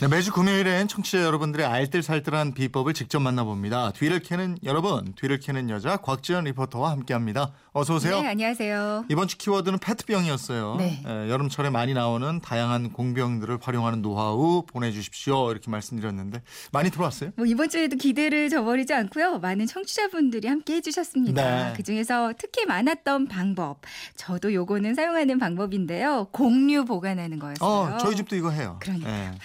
네, 매주 금요일엔 청취자 여러분들의 알뜰살뜰한 비법을 직접 만나봅니다. 뒤를 캐는 여러분, 뒤를 캐는 여자 곽지연 리포터와 함께합니다. 어서 오세요. 네, 안녕하세요. 이번 주 키워드는 페트병이었어요. 네. 예, 여름철에 많이 나오는 다양한 공병들을 활용하는 노하우 보내주십시오. 이렇게 말씀드렸는데 많이 들어왔어요? 뭐 이번 주에도 기대를 저버리지 않고요. 많은 청취자분들이 함께 해주셨습니다. 네. 그 중에서 특히 많았던 방법. 저도 요거는 사용하는 방법인데요. 공유 보관하는 거였어요. 어, 저희 집도 이거 해요. 그러니까요. 예.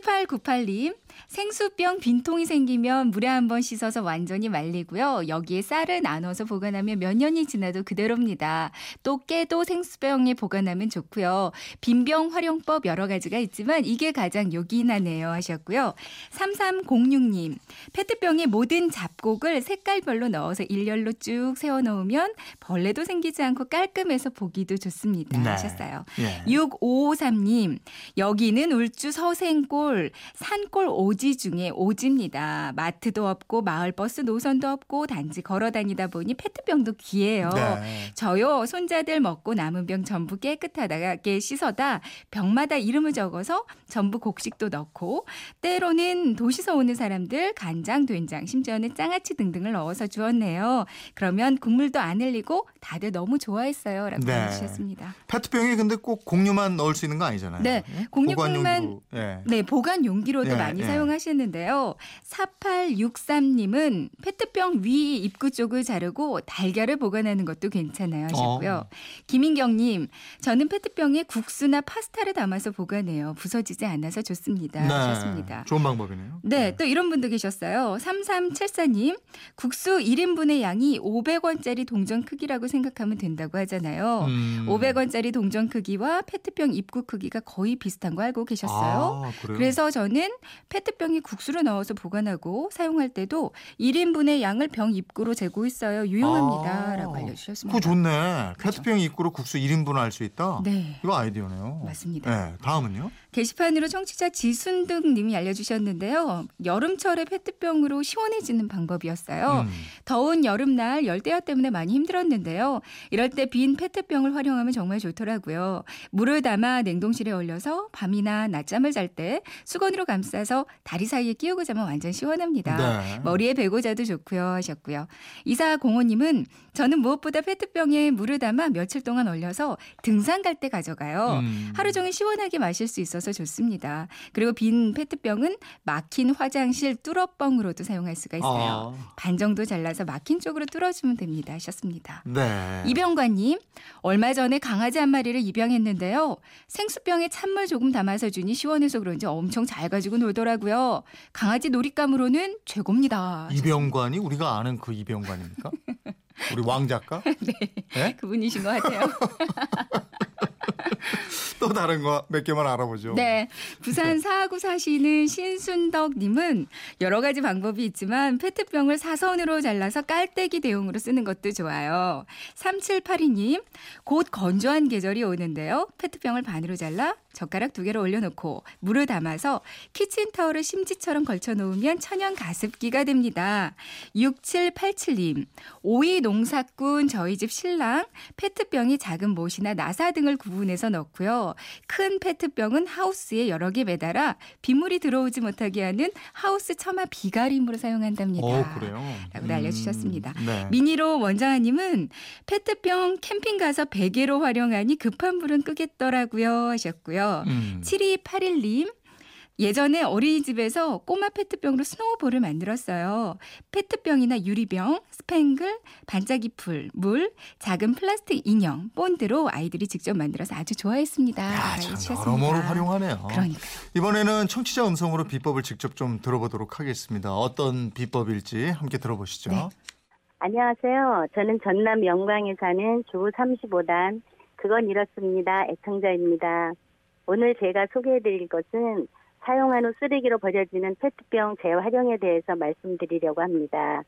7898님, 생수병 빈통이 생기면 물에 한번 씻어서 완전히 말리고요. 여기에 쌀을 나눠서 보관하면 몇 년이 지나도 그대로입니다. 또 깨도 생수병에 보관하면 좋고요. 빈병 활용법 여러 가지가 있지만 이게 가장 요긴하네요 하셨고요. 3306님, 페트병에 모든 잡곡을 색깔별로 넣어서 일렬로 쭉 세워 놓으면 벌레도 생기지 않고 깔끔해서 보기도 좋습니다 네. 하셨어요. 예. 6553님, 여기는 울주 서생골, 산골 오지 중에 오지입니다. 마트도 없고 마을 버스 노선도 없고 단지 걸어 다니다 보니 페트병도 귀해요. 네. 저요, 손자들 먹고 남은 병 전부 깨끗하게 씻어다 병마다 이름을 적어서 전부 곡식도 넣고 때로는 도시서 오는 사람들 간장, 된장, 심지어는 장아찌 등등을 넣어서 주었네요. 그러면 국물도 안 흘리고 다들 너무 좋아했어요. 라고 네. 해주셨습니다. 페트병에 근데 꼭 공유만 넣을 수 있는 거 아니잖아요. 네, 보관용으로, 예. 네, 보관 용기로도 예, 많이 예. 사용하시는데요. 4863님은 페트병 위 입구 쪽을 자르고 달걀을 보관하는 것도 괜찮아요 하셨고요. 어. 김인경님, 저는 페트병에 국수나 파스타를 담아서 보관해요. 부서지지 않아서 좋습니다. 하셨습니다. 좋은 방법이네요. 네, 또 이런 분도 계셨어요. 3374님, 국수 1인분의 양이 500원짜리 동전 크기라고 생각하면 된다고 하잖아요. 음. 500원짜리 동전 크기와 페트병 입구 크기가 거의 비슷한 거 알고 계셨어요? 아, 그래요? 그래서 저는 페트병에 국수를 넣어서 보관하고 사용할 때도 1인분의 양을 병 입구로 재고 있어요. 유용합니다. 아, 라고 알려주셨습니다. 그거 좋네. 페트병 입구로 국수 1인분 할 수 있다? 네. 이거 아이디어네요. 맞습니다. 네, 다음은요? 게시판으로 청취자 지순득 님이 알려주셨는데요. 여름철에 페트병으로 시원해지는 방법이었어요. 음. 더운 여름날 열대야 때문에 많이 힘들었는데요. 이럴 때 빈 페트병을 활용하면 정말 좋더라고요. 물을 담아 냉동실에 얼려서 밤이나 낮잠을 잘 때 수건으로 감싸서 다리 사이에 끼우고 자면 완전 시원합니다. 네. 머리에 베고 자도 좋고요 하셨고요. 이사 공호님은 저는 무엇보다 페트병에 물을 담아 며칠 동안 얼려서 등산 갈 때 가져가요. 음. 하루 종일 시원하게 마실 수 있어서 좋습니다. 그리고 빈 페트병은 막힌 화장실 뚫어뻥으로도 사용할 수가 있어요. 아, 반 정도 잘라서 막힌 쪽으로 뚫어주면 됩니다. 하셨습니다. 네. 이병관님, 얼마 전에 강아지 한 마리를 입양했는데요. 생수병에 찬물 조금 담아서 주니 시원해서 그런지 엄청 잘 가지고 놀더라고요. 강아지 놀잇감으로는 최고입니다. 이병관이 우리가 아는 그 이병관입니까? 우리 왕 작가? 네. 그분이신 것 같아요. 또 다른 거 몇 개만 알아보죠. 네. 부산 사하구 사시는 신순덕님은 여러 가지 방법이 있지만 페트병을 사선으로 잘라서 깔때기 대용으로 쓰는 것도 좋아요. 3782님, 곧 건조한 계절이 오는데요. 페트병을 반으로 잘라 젓가락 두 개를 올려놓고 물을 담아서 키친타올을 심지처럼 걸쳐놓으면 천연 가습기가 됩니다. 6787님, 오이 농사꾼 저희 집 신랑 페트병이 작은 못이나 나사 등을 구분해서 넣고요. 큰 페트병은 하우스에 여러 개 매달아 빗물이 들어오지 못하게 하는 하우스 처마 비가림으로 사용한답니다. 어, 그래요. 라고 알려주셨습니다. 네. 미니로 원장아님은 페트병 캠핑 가서 베개로 활용하니 급한 불은 끄겠더라고요 하셨고요. 음. 7281님 예전에 어린이집에서 꼬마 페트병으로 snowball을 만들었어요. 페트병이나 유리병, 스팽글, 반짝이 풀, 물, 작은 플라스틱 인형, 본드로 아이들이 직접 만들어서 아주 좋아했습니다. 야, 참. 여러모로 활용하네요. 그러니까요. 이번에는 청취자 음성으로 비법을 직접 좀 들어보도록 하겠습니다. 어떤 비법일지 함께 들어보시죠. 네. 안녕하세요. 저는 전남 영광에 사는 주 35단 그건 이렇습니다. 애청자입니다. 오늘 제가 소개해드릴 것은 사용한 후 쓰레기로 버려지는 페트병 재활용에 대해서 말씀드리려고 합니다.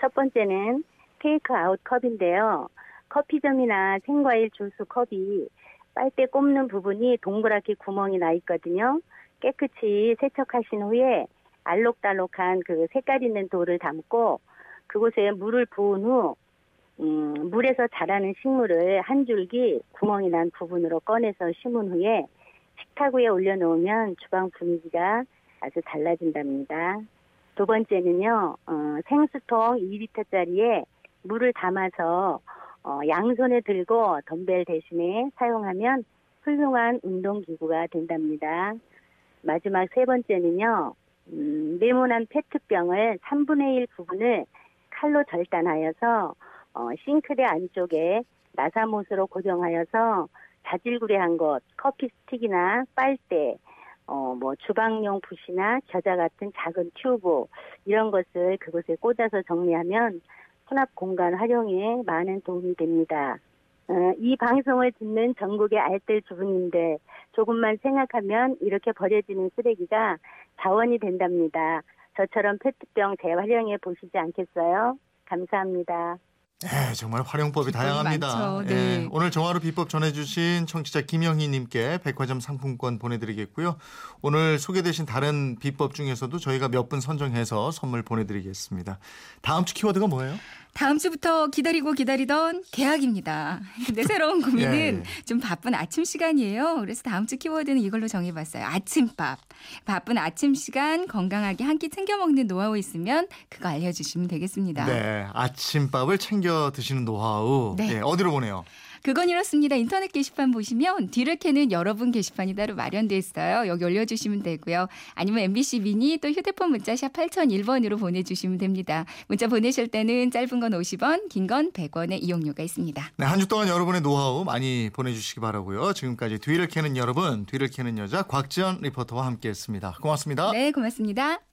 첫 번째는 테이크 아웃 컵인데요. 커피점이나 생과일 주스 컵이 빨대 꼽는 부분이 동그랗게 구멍이 나 있거든요. 깨끗이 세척하신 후에 알록달록한 그 색깔 있는 돌을 담고 그곳에 물을 부은 후 음, 물에서 자라는 식물을 한 줄기 구멍이 난 부분으로 꺼내서 심은 후에 식탁 위에 올려놓으면 주방 분위기가 아주 달라진답니다. 두 번째는요, 어, 생수통 2리터짜리에 물을 담아서 어, 양손에 들고 덤벨 대신에 사용하면 훌륭한 운동기구가 된답니다. 마지막 세 번째는요, 음, 네모난 페트병을 3분의 1 부분을 칼로 절단하여서 어, 싱크대 안쪽에 나사못으로 고정하여서 자질구레한 것, 커피 스틱이나 빨대, 어, 뭐 주방용 붓이나 겨자 같은 작은 튜브 이런 것을 그곳에 꽂아서 정리하면 수납 공간 활용에 많은 도움이 됩니다. 어, 이 방송을 듣는 전국의 알뜰 주부님들 조금만 생각하면 이렇게 버려지는 쓰레기가 자원이 된답니다. 저처럼 페트병 재활용해 보시지 않겠어요? 감사합니다. 네, 정말 활용법이 다양합니다. 많죠. 네. 예, 오늘 정화로 비법 전해주신 청취자 김영희님께 백화점 상품권 보내드리겠고요. 오늘 소개되신 다른 비법 중에서도 저희가 몇 분 선정해서 선물 보내드리겠습니다. 다음 주 키워드가 뭐예요? 다음 주부터 기다리고 기다리던 개학입니다. 근데 새로운 고민은 예. 좀 바쁜 아침 시간이에요. 그래서 다음 주 키워드는 이걸로 정해봤어요. 아침밥. 바쁜 아침 시간 건강하게 한 끼 챙겨 먹는 노하우 있으면 그거 알려주시면 되겠습니다. 네, 아침밥을 챙겨 드시는 노하우. 네. 예, 어디로 보내요? 그건 이렇습니다. 인터넷 게시판 보시면 뒤를 캐는 여러분 게시판이 따로 마련돼 있어요. 여기 올려주시면 되고요. 아니면 MBC 미니 또 휴대폰 문자 샵 8001번으로 보내주시면 됩니다. 문자 보내실 때는 짧은 건 50원, 긴 건 100원의 이용료가 있습니다. 네, 한 주 동안 여러분의 노하우 많이 보내주시기 바라고요. 지금까지 뒤를 캐는 여러분, 뒤를 캐는 여자 곽지연 리포터와 함께했습니다. 고맙습니다. 네, 고맙습니다.